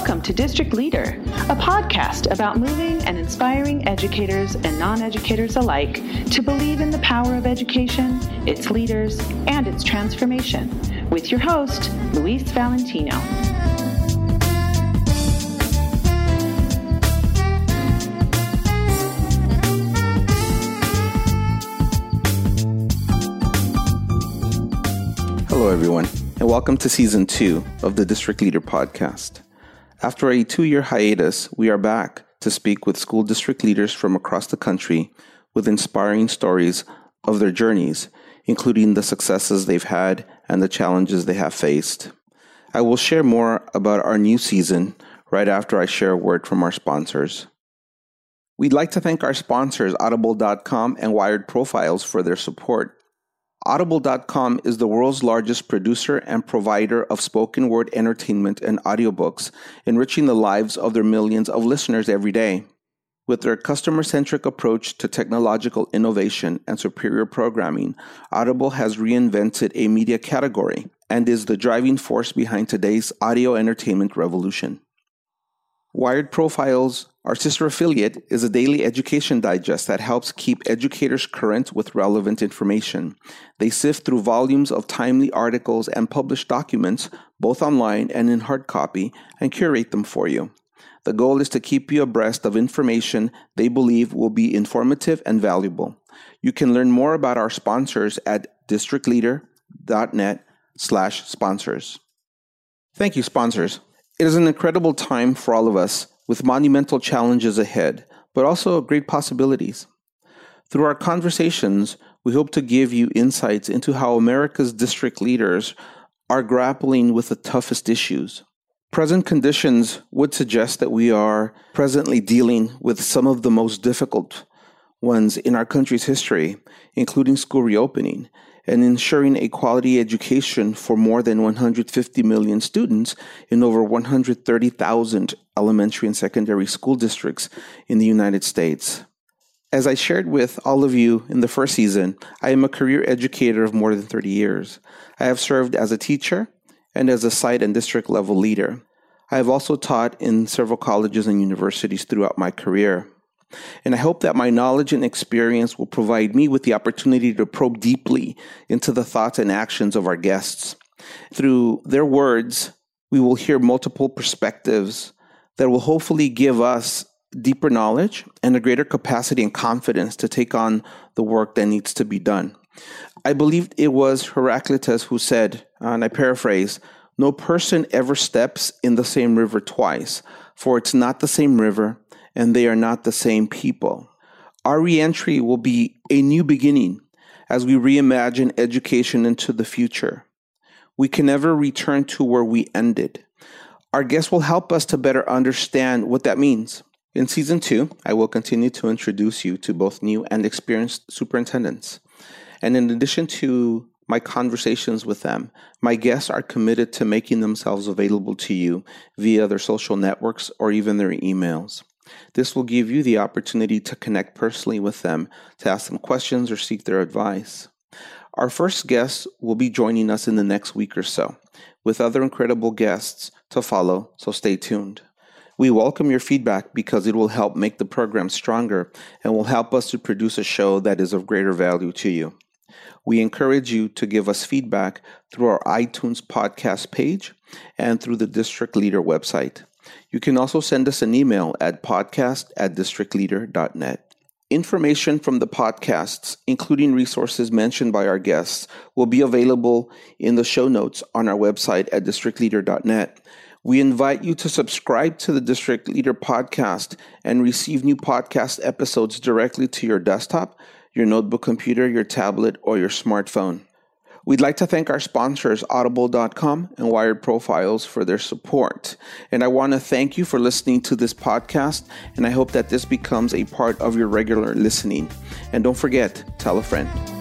Welcome to District Leader, a podcast about moving and inspiring educators and non educators alike to believe in the power of education, its leaders, and its transformation. With your host, Luis Valentino. Hello, everyone, and welcome to season two of the District Leader Podcast. After a two year hiatus, we are back to speak with school district leaders from across the country with inspiring stories of their journeys, including the successes they've had and the challenges they have faced. I will share more about our new season right after I share a word from our sponsors. We'd like to thank our sponsors, Audible.com and Wired Profiles, for their support. Audible.com is the world's largest producer and provider of spoken word entertainment and audiobooks, enriching the lives of their millions of listeners every day. With their customer centric approach to technological innovation and superior programming, Audible has reinvented a media category and is the driving force behind today's audio entertainment revolution. Wired Profiles, our sister affiliate, is a daily education digest that helps keep educators current with relevant information. They sift through volumes of timely articles and published documents, both online and in hard copy, and curate them for you. The goal is to keep you abreast of information they believe will be informative and valuable. You can learn more about our sponsors at districtleader.net slash sponsors. Thank you, sponsors. It is an incredible time for all of us with monumental challenges ahead, but also great possibilities. Through our conversations, we hope to give you insights into how America's district leaders are grappling with the toughest issues. Present conditions would suggest that we are presently dealing with some of the most difficult ones in our country's history, including school reopening, and ensuring a quality education for more than 150 million students in over 130,000 elementary and secondary school districts in the United States. As I shared with all of you in the first season, I am a career educator of more than 30 years. I have served as a teacher and as a site and district level leader. I have also taught in several colleges and universities throughout my career. And I hope that my knowledge and experience will provide me with the opportunity to probe deeply into the thoughts and actions of our guests. Through their words, we will hear multiple perspectives that will hopefully give us deeper knowledge and a greater capacity and confidence to take on the work that needs to be done. I believe it was Heraclitus who said, and I paraphrase, no person ever steps in the same river twice, for it's not the same river and they are not the same people. Our reentry will be a new beginning as we reimagine education into the future. We can never return to where we ended. Our guests will help us to better understand what that means. In season two, I will continue to introduce you to both new and experienced superintendents. And in addition to my conversations with them, my guests are committed to making themselves available to you via their social networks or even their emails. This will give you the opportunity to connect personally with them, to ask them questions or seek their advice. Our first guest will be joining us in the next week or so, with other incredible guests to follow, so stay tuned. We welcome your feedback because it will help make the program stronger and will help us to produce a show that is of greater value to you. We encourage you to give us feedback through our iTunes podcast page and through the District Leader website. You can also send us an email at podcast at districtleader.net. Information from the podcasts, including resources mentioned by our guests, will be available in the show notes on our website at districtleader.net. We invite you to subscribe to the District Leader podcast and receive new podcast episodes directly to your desktop, your notebook computer, your tablet, or your smartphone. We'd like to thank our sponsors, Audible.com and Wired Profiles, for their support. And I want to thank you for listening to this podcast, and I hope that this becomes a part of your regular listening. And don't forget, tell a friend.